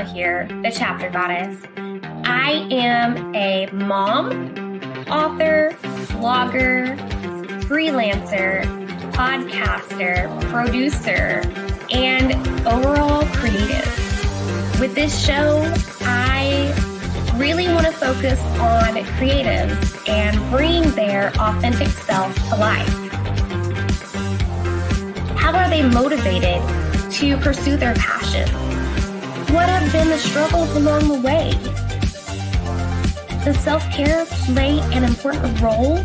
here, the chapter goddess. I am a mom, author, blogger, freelancer, podcaster, producer, and overall creative. With this show, I really want to focus on creatives and bring their authentic self to life. How are they motivated to pursue their passions? What have been the struggles along the way? Does self care play an important role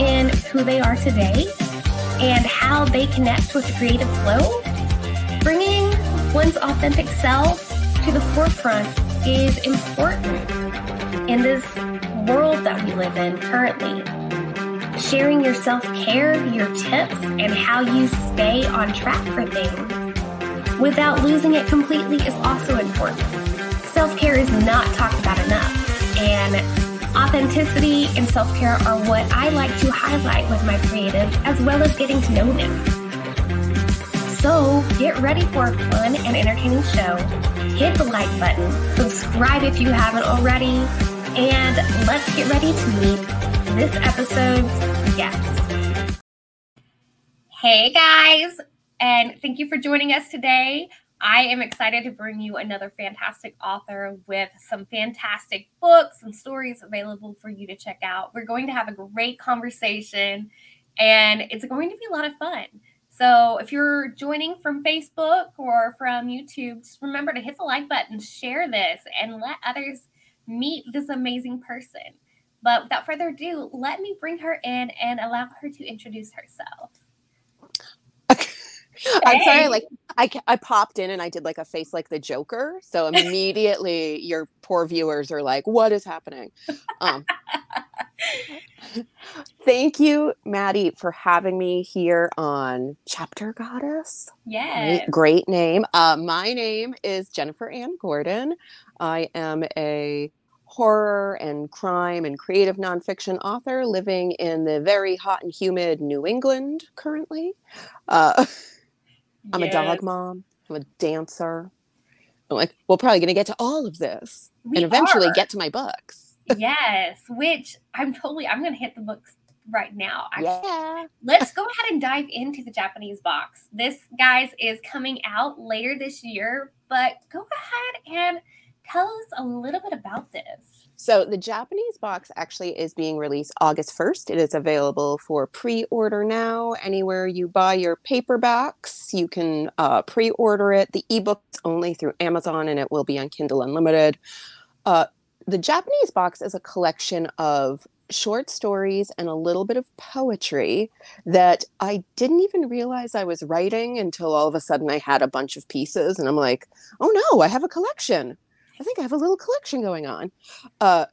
in who they are today and how they connect with the creative flow? Bringing one's authentic self to the forefront is important in this world that we live in currently. Sharing your self care, your tips, and how you stay on track for things without losing it completely is also important. Self care is not talked about enough, and authenticity and self care are what I like to highlight with my creatives as well as getting to know them. So get ready for a fun and entertaining show. Hit the like button, subscribe if you haven't already, and let's get ready to meet this episode's guest. Hey guys, and thank you for joining us today. I am excited to bring you another fantastic author with some fantastic books and stories available for you to check out. We're going to have a great conversation and it's going to be a lot of fun. So, if you're joining from Facebook or from YouTube, just remember to hit the like button, share this, and let others meet this amazing person. But without further ado, let me bring her in and allow her to introduce herself. I'm sorry, like I, I popped in and I did like a face like the Joker. So immediately your poor viewers are like, what is happening? Um, thank you, Maddie, for having me here on Chapter Goddess. Yeah. Great, great name. Uh, my name is Jennifer Anne Gordon. I am a horror and crime and creative nonfiction author living in the very hot and humid New England currently. Uh, I'm yes. a dog mom. I'm a dancer. I'm like, we're probably going to get to all of this we and eventually are. get to my books. yes, which I'm totally, I'm going to hit the books right now. Actually. Yeah. Let's go ahead and dive into the Japanese box. This, guys, is coming out later this year, but go ahead and tell us a little bit about this. So the Japanese box actually is being released August 1st. It is available for pre-order now. Anywhere you buy your paperbacks, you can uh, pre-order it. The ebook's only through Amazon and it will be on Kindle Unlimited. Uh, the Japanese box is a collection of short stories and a little bit of poetry that I didn't even realize I was writing until all of a sudden I had a bunch of pieces and I'm like, oh no, I have a collection. I think I have a little collection going on. Uh,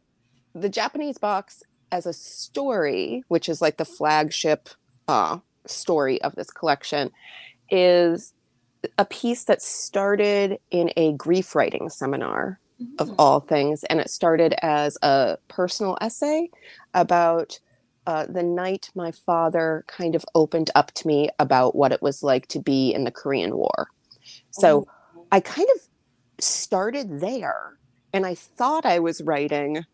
the Japanese box as a story, which is like the flagship uh, story of this collection, is a piece that started in a grief writing seminar mm-hmm. of all things. And it started as a personal essay about uh, the night my father kind of opened up to me about what it was like to be in the Korean War. So oh. I kind of started there and I thought I was writing,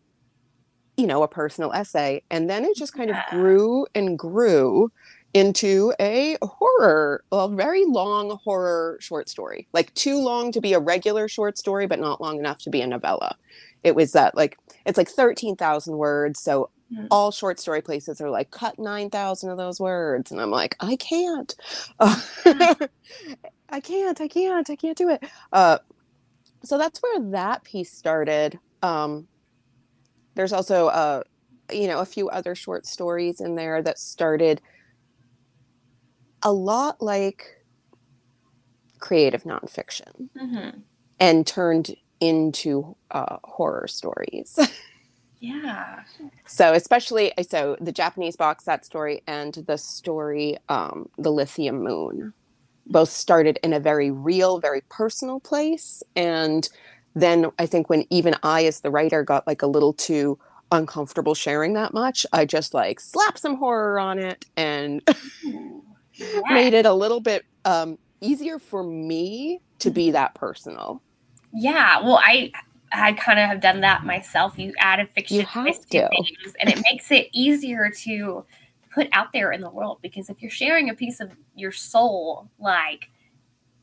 you know, a personal essay. And then it just kind of grew and grew into a horror, a very long horror short story, like too long to be a regular short story, but not long enough to be a novella. It was that like, it's like 13,000 words. So mm. all short story places are like, cut 9,000 of those words. And I'm like, I can't. Uh, I can't, I can't, I can't do it. Uh, so that's where that piece started. Um, there's also a, uh, you know, a few other short stories in there that started a lot like creative nonfiction mm-hmm. and turned into uh, horror stories. yeah. So especially so the Japanese box that story and the story um, the lithium moon both started in a very real, very personal place. And then I think when even I, as the writer, got like a little too uncomfortable sharing that much, I just like slapped some horror on it and yeah. made it a little bit um, easier for me to be that personal. Yeah. Well, I I kind of have done that myself. You add a fiction You have to. things, and it makes it easier to put out there in the world because if you're sharing a piece of your soul, like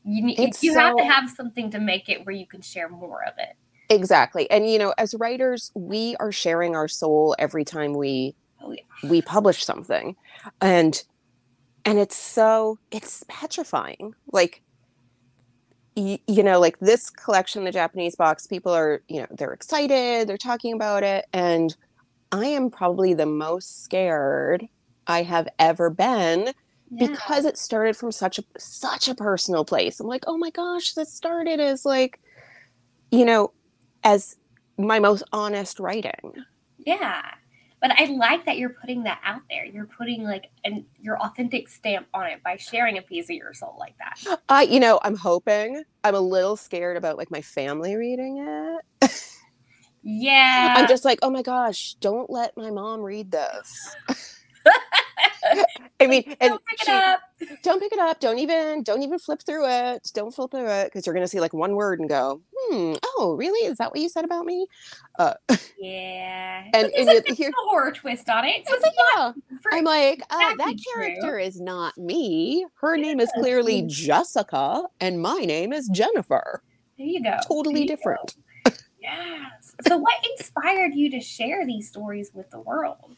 you need, It's you have to have something to make it where you can share more of it. Exactly. And you know, as writers, we are sharing our soul every time we Oh yeah. we publish something. And and it's so it's petrifying. Like y- you know, like this collection, the Japanese box, people are, you know, they're excited, they're talking about it, and I am probably the most scared I have ever been Yeah. because it started from such a such a personal place. I'm like, oh my gosh, this started as like, you know, as my most honest writing. Yeah. But I like that you're putting that out there. You're putting like an your authentic stamp on it by sharing a piece of your soul like that. I, you know, I'm hoping. I'm a little scared about like my family reading it. Yeah. I'm just like, oh my gosh, don't let my mom read this. I mean, and Don't pick it up. don't pick it up. Don't even, don't even flip through it. Don't flip through it because you're gonna see like one word and go, hmm, oh, really? Is that what you said about me? Yeah. And- and there's a you- bit here- a horror twist on it. So It's like, yeah. I'm like, uh, that exactly true. character is not me. Her name is clearly Yeah. Jessica, and my name is Jennifer. there you go. Totally you go. different. Yes. So what inspired you to share these stories with the world?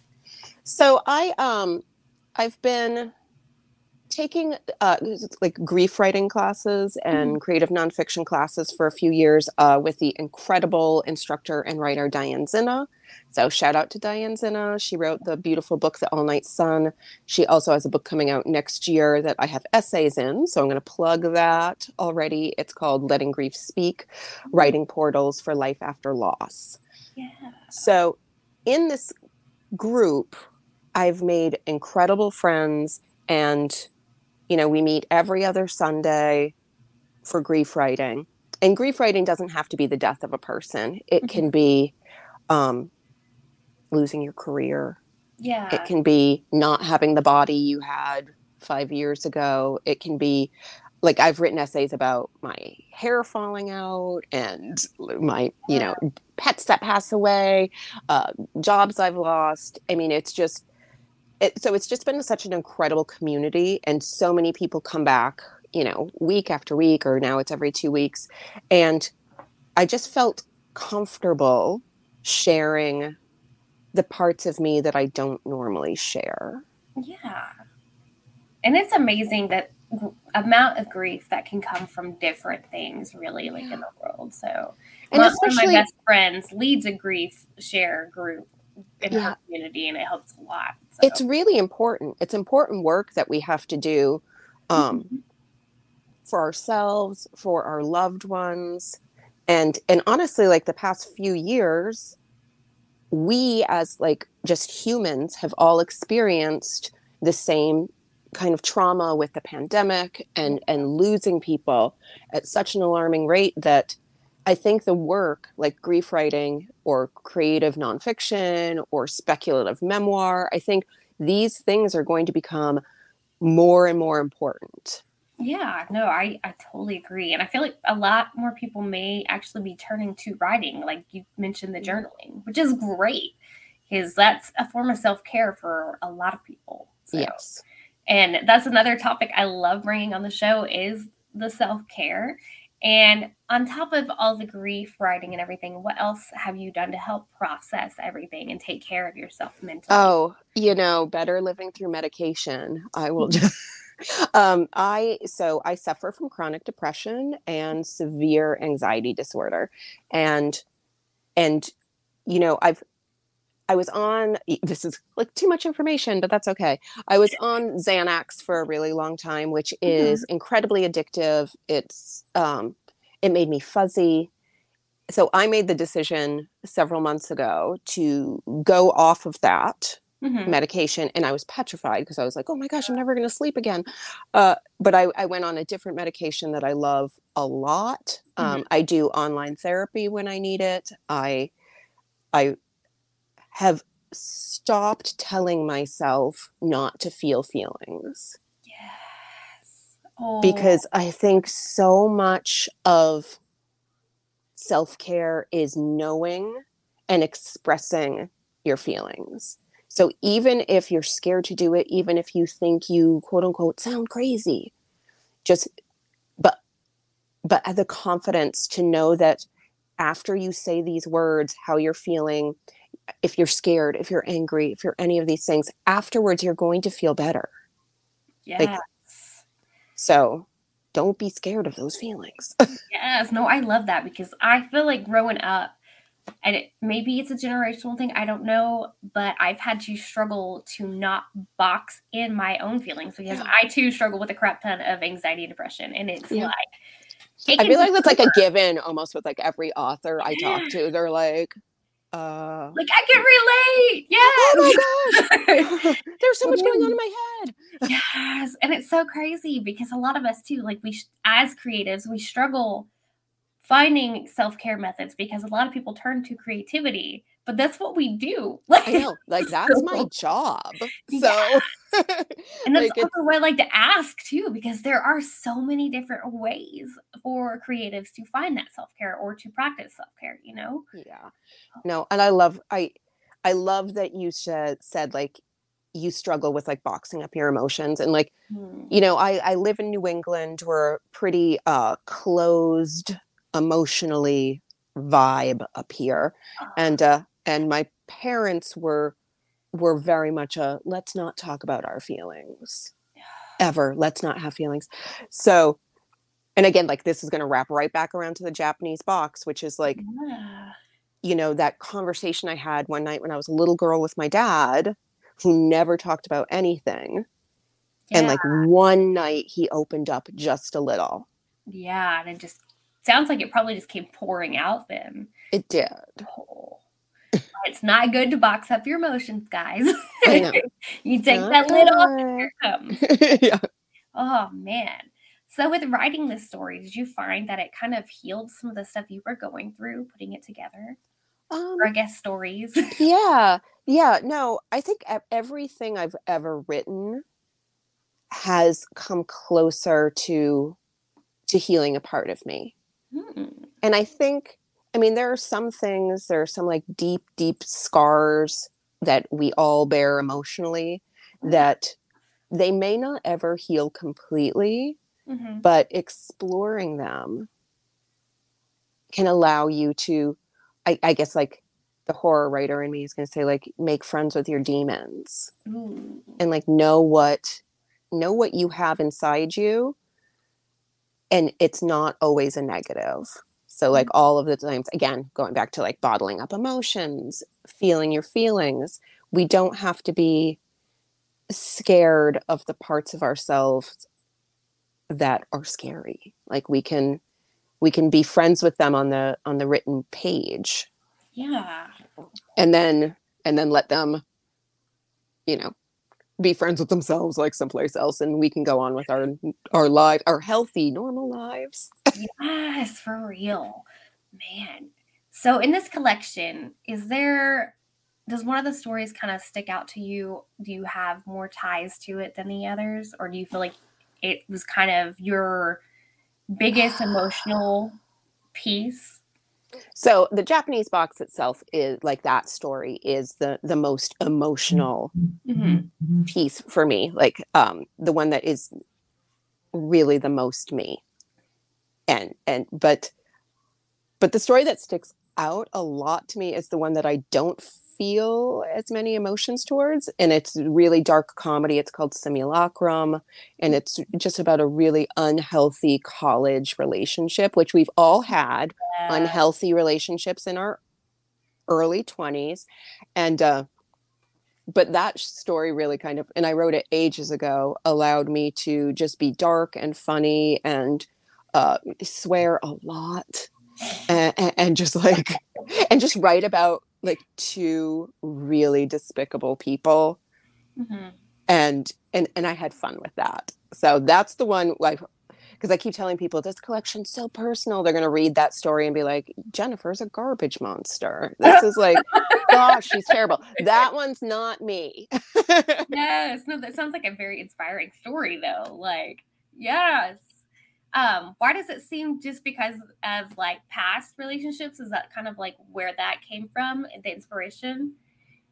So I um I've been taking uh like grief writing classes and creative nonfiction classes for a few years uh, with the incredible instructor and writer Diane Zinna. So shout out to Diane Zinna. She wrote the beautiful book The All Night Sun. She also has a book coming out next year that I have essays in. So I'm going to plug that already. It's called Letting Grief Speak: Writing Portals for Life After Loss. Yeah. So, in this group, I've made incredible friends, and you know, we meet every other Sunday for grief writing. And grief writing doesn't have to be the death of a person, it can be um, losing your career, Yeah. it can be not having the body you had five years ago, it can be like I've written essays about my hair falling out and my, you know, pets that pass away, uh, jobs I've lost. I mean, it's just, it, so it's just been such an incredible community, and so many people come back, you know, week after week, or now it's every two weeks, and I just felt comfortable sharing the parts of me that I don't normally share. Yeah. And it's amazing that amount of grief that can come from different things really like in the world. So And one of my best friends leads a grief share group in Yeah. her community and it helps a lot. So. It's really important. It's important work that we have to do um, Mhm. for ourselves, for our loved ones, and and honestly, like the past few years, we as like just humans have all experienced the same kind of trauma with the pandemic and and losing people at such an alarming rate that I think the work like grief writing or creative nonfiction or speculative memoir, I think these things are going to become more and more important. Yeah, no, I, I totally agree. And I feel like a lot more people may actually be turning to writing, like you mentioned the mm-hmm. journaling, which is great because that's a form of self care for a lot of people. So, Yes. And that's another topic I love bringing on the show is the self care. And on top of all the grief writing and everything, what else have you done to help process everything and take care of yourself mentally? Oh, you know, better living through medication. I will just um I so I suffer from chronic depression and severe anxiety disorder. And and you know, I've I was on this is like too much information, but that's okay. I was on Xanax for a really long time, which is incredibly addictive. It's um it made me fuzzy. So I made the decision several months ago to go off of that Mhm. medication and I was petrified because I was like, oh my gosh, I'm never going to sleep again. Uh, but I, I went on a different medication that I love a lot. Um, I do online therapy when I need it. I, I have stopped telling myself not to feel feelings. Yes. oh. because I think so much of self care is knowing and expressing your feelings. So even if you're scared to do it, even if you think you quote unquote sound crazy, just but but the confidence to know that after you say these words, how you're feeling, if you're scared, if you're angry, if you're any of these things, afterwards you're going to feel better. Yes. Like, so don't be scared of those feelings. yes. No, I love that because I feel like growing up, and it, maybe it's a generational thing, I don't know, but I've had to struggle to not box in my own feelings because I too struggle with a crap ton of anxiety and depression. And it's yeah. like, I feel like that's like a given almost with like every author I talk to. They're like, uh like I can relate. Yeah. Oh my gosh. There's so much going on in my head. yes. And it's so crazy because a lot of us too, like we as creatives, we struggle finding self-care methods because a lot of people turn to creativity but that's what we do. Like, I know, like that's my job. So, and that's like also what I like to ask too, because there are so many different ways for creatives to find that self care or to practice self care. You know? Yeah. No, and I love I I love that you said said like you struggle with like boxing up your emotions and like hmm. you know I I live in New England. We're pretty uh closed emotionally vibe up here ah. and uh and my parents were were very much a let's not talk about our feelings ever let's not have feelings so and again like this is going to wrap right back around to the japanese box which is like yeah. you know that conversation i had one night when i was a little girl with my dad who never talked about anything yeah. and like one night he opened up just a little yeah and it just sounds like it probably just came pouring out then it did oh. It's not good to box up your emotions, guys. you take that lid off and here comes. yeah. Oh man. So with writing this story, did you find that it kind of healed some of the stuff you were going through, putting it together? Um, or I guess stories. yeah. Yeah. No, I think everything I've ever written has come closer to to healing a part of me. Hmm. And I think I mean, there are some things, there are some like deep, deep scars that we all bear emotionally that they may not ever heal completely, mm-hmm. but exploring them can allow you to, I, I, guess, like the horror writer in me is going to say, like, make friends with your demons and like know what know what you have inside you and it's not always a negative so, like mm-hmm. all of the times, again, going back to like bottling up emotions, feeling your feelings, we don't have to be scared of the parts of ourselves that are scary. Like we can we can be friends with them on the on the written page. Yeah. And then and then let them you know be friends with themselves like someplace else and we can go on with our our life our healthy normal lives. Yes for real. Man. So in this collection is there does one of the stories kind of stick out to you? Do you have more ties to it than the others or do you feel like it was kind of your biggest emotional piece so the Japanese box itself is like that story is the the most emotional mm-hmm. piece for me, like um, the one that is really the most me. And and but but the story that sticks out a lot to me is the one that I don't feel as many emotions towards. And it's really dark comedy. It's called Simulacrum. And it's just about a really unhealthy college relationship, which we've all had yeah. unhealthy relationships in our early 20s. And, uh, but that story really kind of, and I wrote it ages ago, allowed me to just be dark and funny and uh, swear a lot and, and just like, and just write about like two really despicable people mm-hmm. and and and i had fun with that. So that's the one like because i keep telling people this collection's so personal. They're going to read that story and be like jennifer's a garbage monster. This is like gosh she's terrible. That one's not me. Yes. No that sounds like a very inspiring story though. Like Yes. Um, why does it seem just because of like past relationships? Is that kind of like where that came from, the inspiration?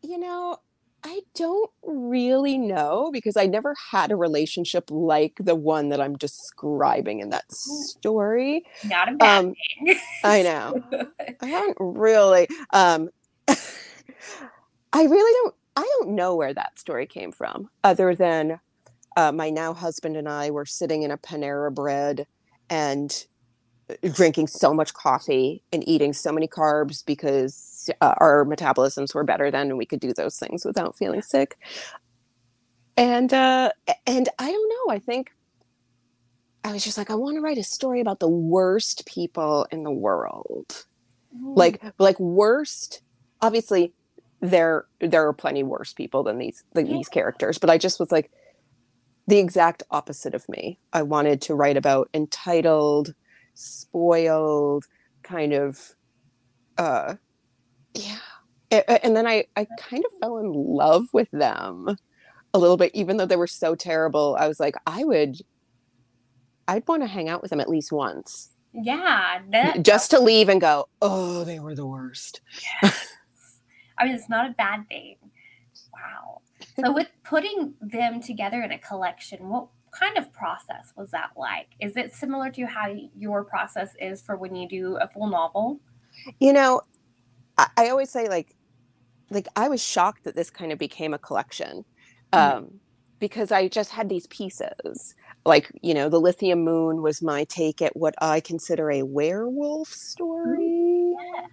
You know, I don't really know because I never had a relationship like the one that I'm describing in that story. Not a bad um, thing. I know. I haven't really. Um, I really don't. I don't know where that story came from, other than uh, my now husband and I were sitting in a Panera Bread and drinking so much coffee and eating so many carbs because uh, our metabolisms were better then and we could do those things without feeling sick. And uh and i don't know i think i was just like i want to write a story about the worst people in the world. Mm. like like worst obviously there there are plenty worse people than these than these characters but i just was like the exact opposite of me. I wanted to write about entitled spoiled kind of uh yeah. And then i i kind of fell in love with them a little bit even though they were so terrible. I was like i would i'd want to hang out with them at least once. Yeah that, just to leave and go oh they were the worst. Yes. i mean it's not a bad thing so with putting them together in a collection what kind of process was that like? Is it similar to how your process is for when you do a full novel? You know, I, I always say like, like I was shocked that this kind of became a collection, mm-hmm. um, because I just had these pieces. Like you know, the Lithium Moon was my take at what I consider a werewolf story. Yeah.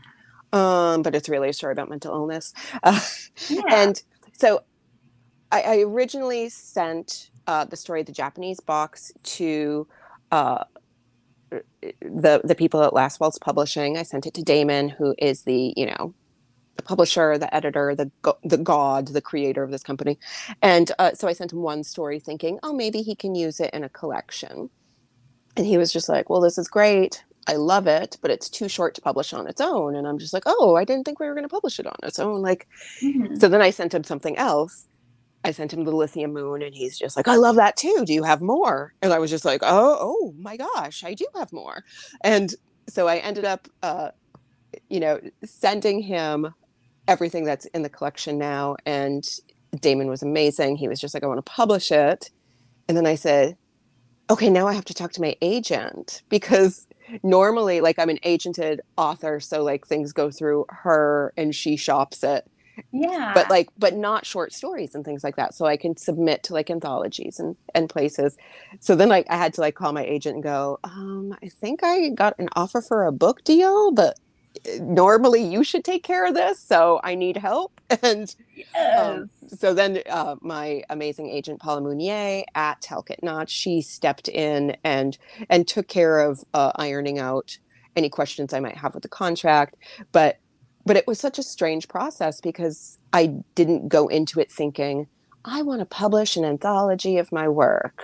Um, but it's really a story about mental illness. Uh, yeah. And so I, I originally sent uh, the story of the Japanese box to uh, the the people at Last Waltz Publishing. I sent it to Damon, who is the you know the publisher, the editor, the the god, the creator of this company, and uh, so I sent him one story, thinking, oh, maybe he can use it in a collection. And he was just like, well, this is great. I love it, but it's too short to publish on its own. And I'm just like, oh, I didn't think we were going to publish it on its own. Like, mm-hmm. so then I sent him something else I sent him the lithium moon and he's just like, I love that too. Do you have more? And I was just like, oh, oh my gosh, I do have more. And so I ended up, uh, you know, sending him everything that's in the collection now. And Damon was amazing. He was just like, I want to publish it. And then I said, okay, now I have to talk to my agent because normally, like, I'm an agented author. So, like, things go through her and she shops it yeah. but like but not short stories and things like that so i can submit to like anthologies and and places. So then like i had to like call my agent and go um i think i got an offer for a book deal but eh, normally you should take care of this so i need help. And um, yes. um, so then uh, my amazing agent paula munier at talcott notch she stepped in and and took care of uh, ironing out any questions i might have with the contract but but it was such a strange process because I didn't go into it thinking, I want to publish an anthology of my work.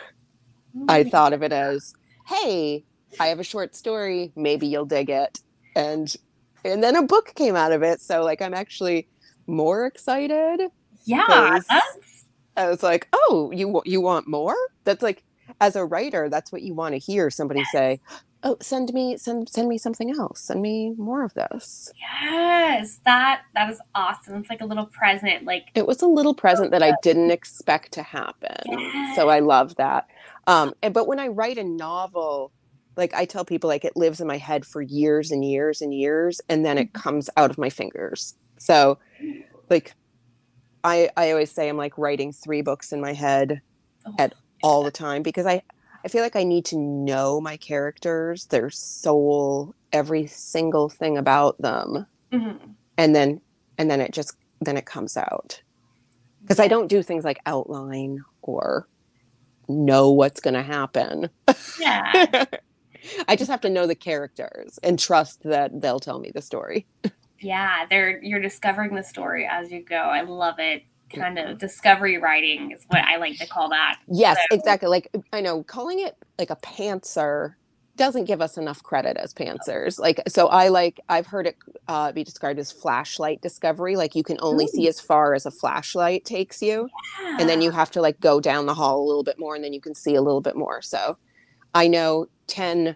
I thought of it as, hey, I have a short story, maybe you'll dig it. And and then a book came out of it. So like I'm actually more excited. Yeah. I was like, "Oh, you you want more?" That's like as a writer, that's what you want to hear somebody say, oh send me send send me something else send me more of this yes that that is awesome it's like a little present like it was a little present that i didn't expect to happen yes. so i love that um and, but when i write a novel like i tell people like it lives in my head for years and years and years and then it mm-hmm. comes out of my fingers so like i i always say i'm like writing three books in my head oh, at all the time because i I feel like I need to know my characters, their soul, every single thing about them. Mm-hmm. And then and then it just then it comes out. Cuz I don't do things like outline or know what's going to happen. Yeah. I just have to know the characters and trust that they'll tell me the story. yeah, they're you're discovering the story as you go. I love it kind of discovery writing is what I like to call that. Yes, so. exactly. Like I know calling it like a pantser doesn't give us enough credit as pantsers. Like so I like I've heard it uh, be described as flashlight discovery. Like you can only Ooh. see as far as a flashlight takes you. Yeah. And then you have to like go down the hall a little bit more and then you can see a little bit more. So I know 10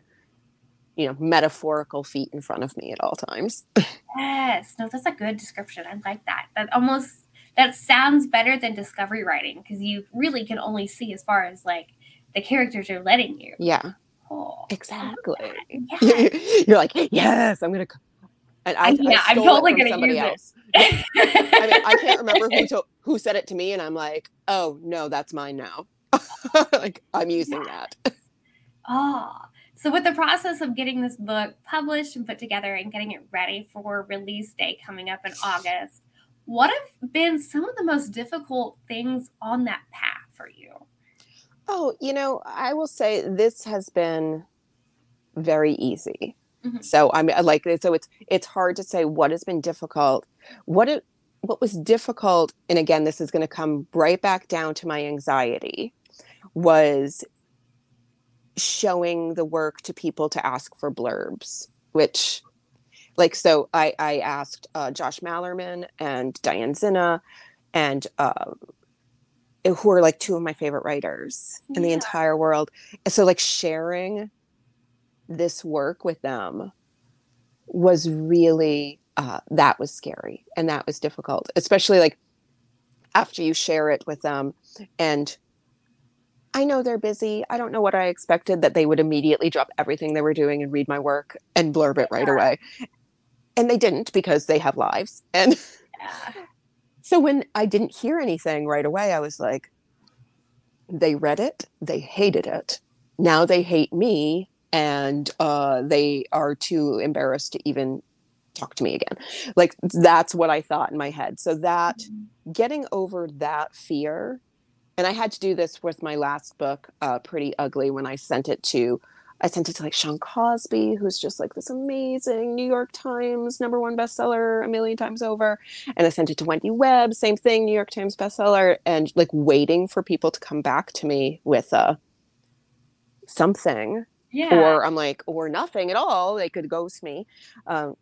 you know metaphorical feet in front of me at all times yes no that's a good description i like that that almost that sounds better than discovery writing because you really can only see as far as like the characters are letting you yeah oh, exactly yeah. you're like yes i'm gonna and I, yeah, I I'm totally gonna somebody use else. I mean, I can't remember who to, who said it to me, and I'm like, oh no, that's mine now. like I'm using Yeah. that. Oh, so with the process of getting this book published and put together and getting it ready for release day coming up in August, what have been some of the most difficult things on that path for you? Oh, you know, I will say this has been very easy. Mhm. So I'm like so it's it's hard to say what has been difficult. What it what was difficult, and again, this is going to come right back down to my anxiety, was showing the work to people to ask for blurbs, which like so I I asked uh, Josh Malerman and Diane Zinna and uh, who are like two of my favorite writers in the entire world. So like sharing this work with them was really uh, that was scary and that was difficult, especially like after you share it with them and I know they're busy. I don't know what I expected that they would immediately drop everything they were doing and read my work and blurb it right away. And they didn't because they have lives. And Yeah. so when I didn't hear anything right away, I was like, they read it, they hated it. Now they hate me, and uh, they are too embarrassed to even talk to me again. Like that's what I thought in my head. So that getting over that fear, and I had to do this with my last book, uh, Pretty Ugly, when I sent it to. I sent it to like Shawn Cosby, who's just like this amazing New York Times number one bestseller a million times over and I sent it to Wendy Webb, same thing, New York Times bestseller, and like waiting for people to come back to me with uh, something, Yeah. or I'm like, or nothing at all. They could ghost me. Um,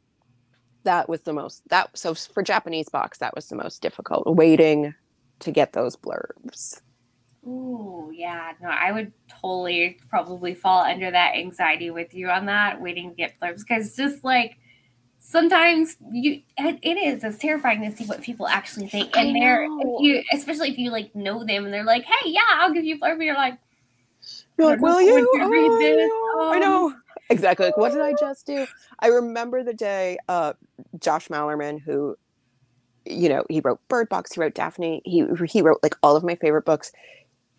that was the most that so for Japanese box that was the most difficult waiting to get those blurbs. Ooh, yeah. No, I would totally probably fall under that anxiety with you on that, waiting to get blurbs. Because just like sometimes you, it, it is, it's terrifying to see what people actually think. And they're, if you, especially if you like know them and they're like, hey, yeah, I'll give you a blurb. And you're like, You're like, will you? you read Oh, I this? know, I Um, know. Exactly. Like, what did I just do? I remember the day uh, Josh Malerman, who, you know, he wrote Bird Box, he wrote Daphne, he he wrote like all of my favorite books.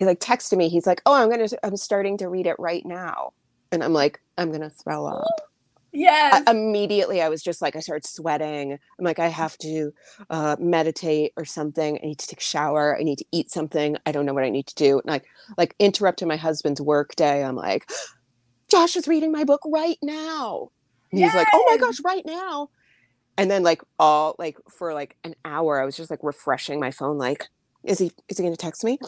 He like texted me. He's like, "Oh, I'm gonna, I'm starting to read it right now," and I'm like, "I'm gonna throw up." yes. I, immediately, I was just like, I started sweating. I'm like, I have to uh, meditate or something. I need to take a shower. I need to eat something. I don't know what I need to do. And like, like interrupting my husband's work day. I'm like, Josh is reading my book right now. And he's like, oh my gosh, right now. And then like all like for like an hour, I was just like refreshing my phone. Like, is he is he going to text me?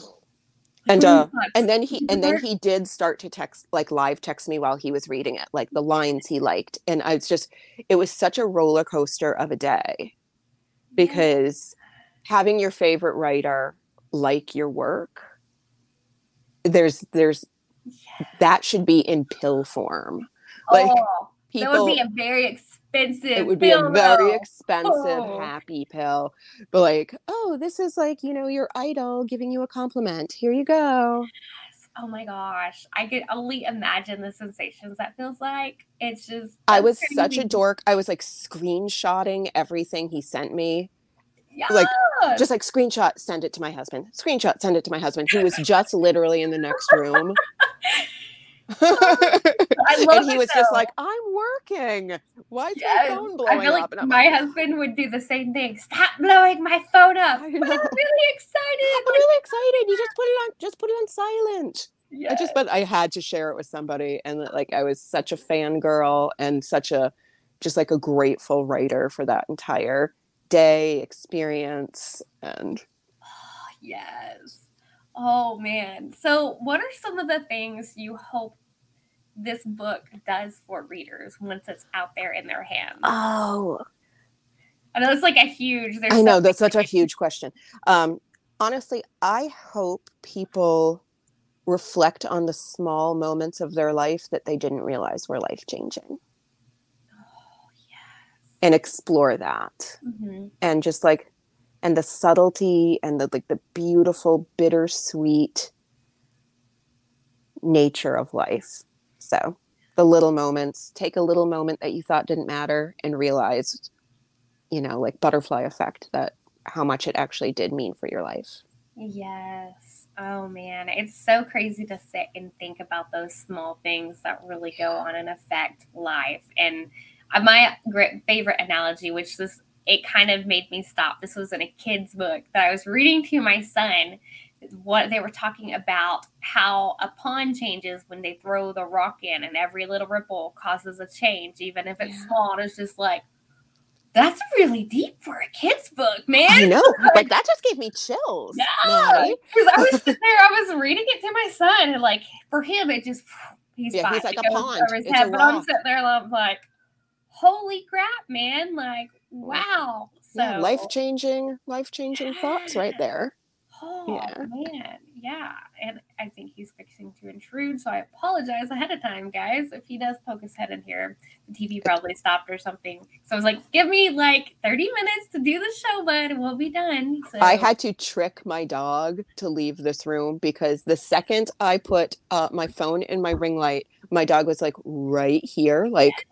And uh, and then he and then he did start to text like live text me while he was reading it like the lines he liked. And i was just it was such a roller coaster of a day because having your favorite writer like your work there's there's that should be in pill form. Like oh, that would be a very expensive. it would be a very though. expensive Oh. happy pill but like oh this is like you know your idol giving you a compliment here you go Oh my gosh. I could only imagine the sensations that feels like. It's just I was such a dork. I was like screenshotting everything he sent me. Yeah. Like, Just like screenshot, send it to my husband. Screenshot, send it to my husband. He was just literally in the next room. I love and he was just like, I'm working. Why is Yes. my phone I blowing feel like up? And I'm my like, husband would do the same thing. Stop blowing my phone up. I I'm really excited. I'm really excited. You just put it on just put it on silent. I just but I had to share it with somebody and like I was such a fangirl and such a just like a grateful writer for that entire day experience and Yes. Oh man. So, what are some of the things you hope this book does for readers once it's out there in their hands? oh I know it's like a huge. There's I know that's such a huge question. Um, honestly, I hope people reflect on the small moments of their life that they didn't realize were life changing Oh, yes. and explore that Mhm. and just like and the subtlety and the like the beautiful bittersweet nature of life so the little moments take a little moment that you thought didn't matter and realize you know like butterfly effect that how much it actually did mean for your life Yes. Oh man, it's so crazy to sit and think about those small things that really go on and affect life. And uh, my great favorite analogy, which this it kind of made me stop. This was in a kid's book that I was reading to my son. What they were talking about how a pond changes when they throw the rock in, and every little ripple causes a change, even if it's Yeah. small. And it's just like that's really deep for a kid's book, man. i know like that just gave me chills Yeah, Maddie. because I was there, I was reading it to my son, and like for him, it just he's Yeah, he's like a pond. over his It's a head, but I'm sitting there, I'm like, holy crap, man! Like, wow. So yeah, life changing life changing thoughts right there Oh Yeah. man, yeah. And I think he's fixing to intrude, so I apologize ahead of time, guys. If he does poke his head in here, the TV probably stopped or something. So I was like, give me like 30 minutes to do the show, bud, and we'll be done. So I had to trick my dog to leave this room because the second I put uh, my phone in my ring light, my dog was like right here, like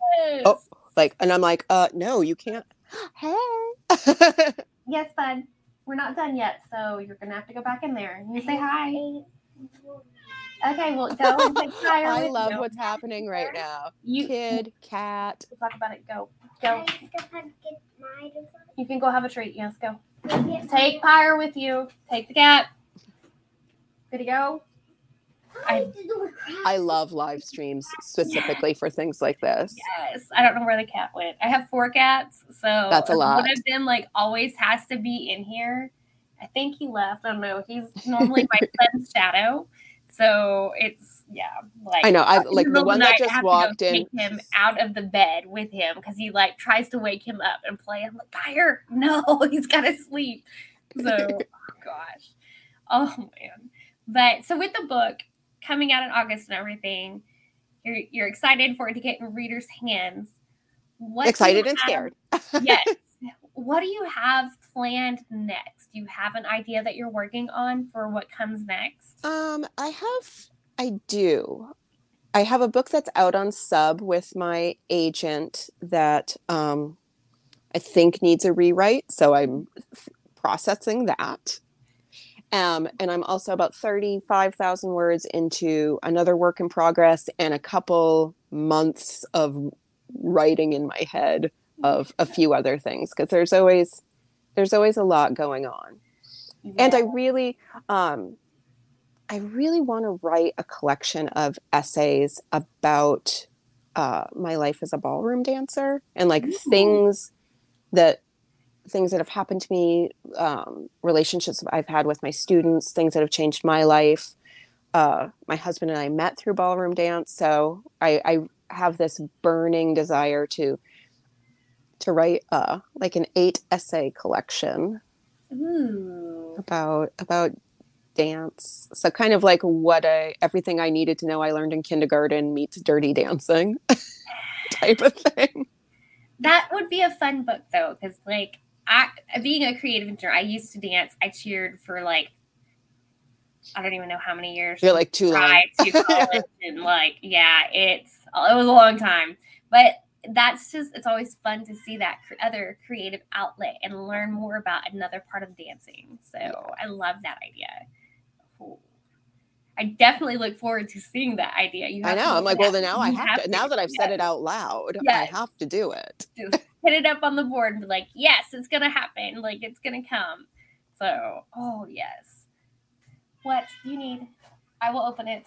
oh. like, and I'm like, uh, no, you can't. Hey. Yes, bud. We're not done yet, so you're gonna have to go back in there. You say hi. Okay, well go and say hi. I love you. what's happening right now. you Kid, cat. We'll talk about it. Go, go. You can go have a treat. Yes, go. Take Pyre with you. Take the cat. Good to go. I- I love live streams specifically for things like this. Yes. I don't know where the cat went. I have four cats, so That's a lot. One of them like always has to be in here. I think he left. I don't know. He's normally my son's shadow, so it's yeah. Like I know. I uh, like the of one that just have to go walked in. Take him out of the bed with him because he like tries to wake him up and play. I'm like, Fire! No, he's got to sleep. So, oh, gosh, oh man. But so with the book coming out in August and everything, you're you're excited for it to get in readers' hands. What Excited and scared. yes. What do you have planned next? Do you have an idea that you're working on for what comes next? Um, I have, I do. I have a book that's out on sub with my agent that um, I think needs a rewrite. So I'm processing that. Um, and I'm also about 35,000 words into another work in progress and a couple months of writing in my head of a few other things because there's always there's always a lot going on and i really um i really want to write a collection of essays about uh my life as a ballroom dancer and like Ooh. things that things that have happened to me um relationships i've had with my students things that have changed my life. Uh my husband and i met through ballroom dance so i i have this burning desire to to write uh like an eight essay collection Ooh. about about dance. So kind of like what I everything i needed to know i learned in kindergarten meets dirty dancing type of thing. That would be a fun book though, because like I being a creative engineer, I used to dance. I cheered for like I don't even know how many years. you're like too long to college and like yeah, it's it was a long time, but that's just it's always fun to see that other creative outlet and learn more about another part of dancing. So I love that idea. Cool. I definitely look forward to seeing that idea. You i have to know i'm like well then now i You have, to now that i've said it out loud i have to do it Put it up on the board and be like, yes, it's gonna happen. Like it's gonna come. So, oh yes. What do you need? I will open it.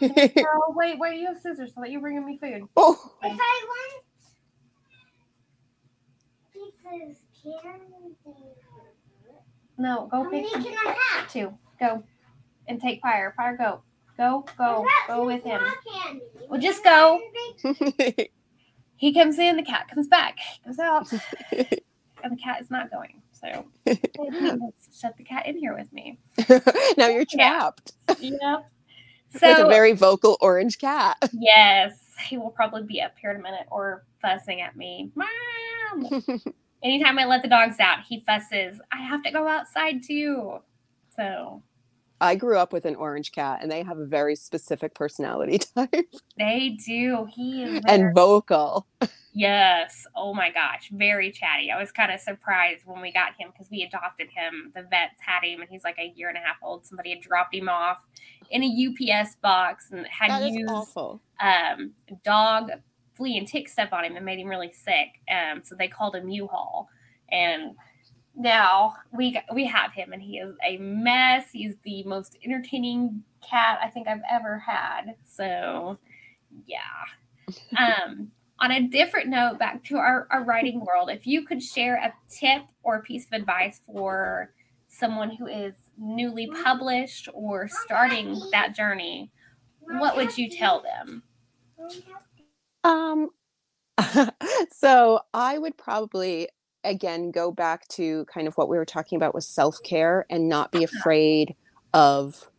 Oh wait, wait, you have scissors. So that you're bringing me food. oh If I want pizzas, candy, No, go how pick many can I have? two. Go and take fire. Fire, go, go, go, go with him. Well, just go. He comes in. The cat comes back. Goes out, and the cat is not going. So shut the cat in here with me. now you're Yeah. trapped Yep. It's a very vocal orange cat. yes, he will probably be up here in a minute or fussing at me. Mom. Anytime I let the dogs out, he fusses. I have to go outside too. So I grew up with an orange cat, and they have a very specific personality type they do. He is very, and vocal. yes. Oh my gosh, very chatty. I was kind of surprised when we got him because we adopted him. The vets had him, and he's like a year and a half old. Somebody had dropped him off in a UPS box and had That used um, dog flea and tick stuff on him and made him really sick. Um, so they called him U-Haul, and now we we have him, and he is a mess. He's the most entertaining cat I think I've ever had. So, yeah. Um, on a different note, back to our, our writing world, if you could share a tip or a piece of advice for someone who is newly published or starting that journey, what would you tell them? Um, so I would probably again go back to kind of what we were talking about with self care and not be afraid of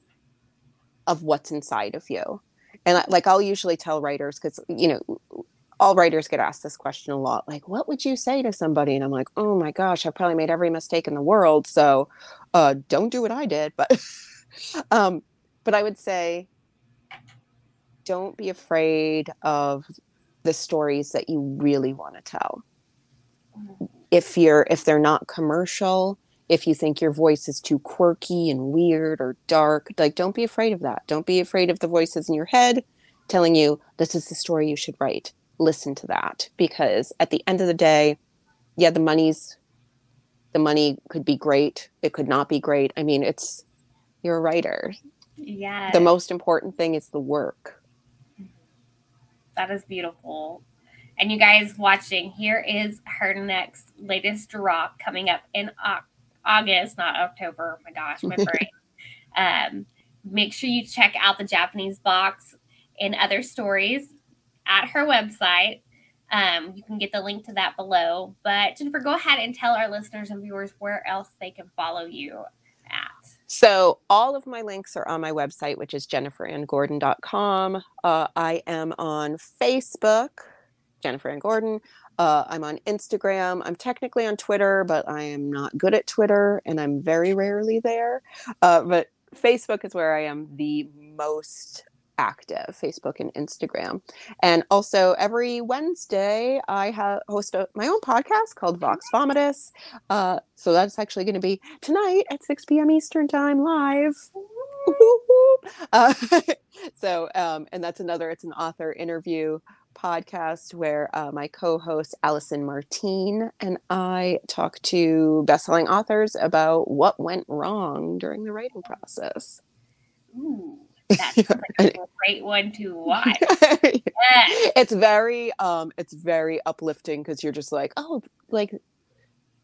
of what's inside of you. And like I'll usually tell writers because you know all writers get asked this question a lot like what would you say to somebody? And i'm like oh my gosh i've probably made every mistake in the world so uh, don't do what i did but um, but i would say don't be afraid of the stories that you really want to tell if you're if they're not commercial if you think your voice is too quirky and weird or dark like don't be afraid of that. Don't be afraid of the voices in your head telling you this is the story you should write. Listen to that because at the end of the day yeah the money's the money could be great. It could not be great. I mean it's you're a writer. Yeah, the most important thing is the work. That is beautiful. And you guys watching, here is her next latest drop coming up in August, not October. Oh my gosh, my brain. um, make sure you check out the Japanese box and other stories at her website. Um, you can get the link to that below. But Jennifer, go ahead and tell our listeners and viewers where else they can follow you at. So all of my links are on my website, which is jenniferannegordon.com. Uh, I am on Facebook, Jennifer Anne Gordon. Uh, I'm on Instagram. I'm technically on Twitter, but I am not good at Twitter, and I'm very rarely there. Uh, but Facebook is where I am the most active facebook and instagram and also every wednesday i have host a, my own podcast called vox vomitus uh, so that's actually going to be tonight at 6 p.m. Eastern Time live. Uh, so, um, and that's another, it's an author interview podcast where uh, my co host Allison Martine and I talk to bestselling authors about what went wrong during the writing process. Ooh, that's like a great one to watch. Yes. it's very um it's very uplifting because you're just like oh like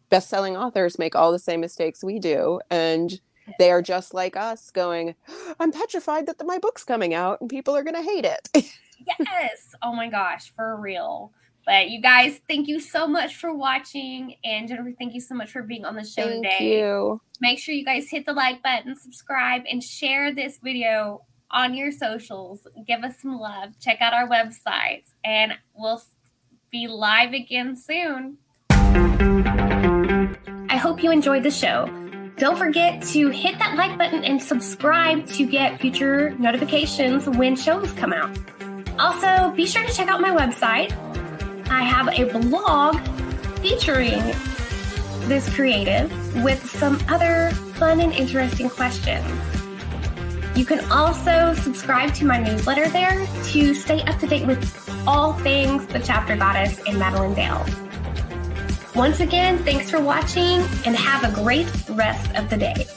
best-selling authors make all the same mistakes we do and they are just like us going i'm petrified that the, my book's coming out and people are going to hate it yes. Oh my gosh, for real. But you guys, thank you so much for watching. And Jennifer, thank you so much for being on the show today. thank today. you Make sure you guys hit the like button, subscribe, and share this video on your socials. Give us some love. Check out our websites, and we'll be live again soon. I hope you enjoyed the show. Don't forget to hit that like button and subscribe to get future notifications when shows come out. Also, be sure to check out my website. I have a blog featuring this creative with some other fun and interesting questions. You can also subscribe to my newsletter there to stay up to date with all things the chapter goddess and Madilynn Dale. Once again, thanks for watching and have a great rest of the day.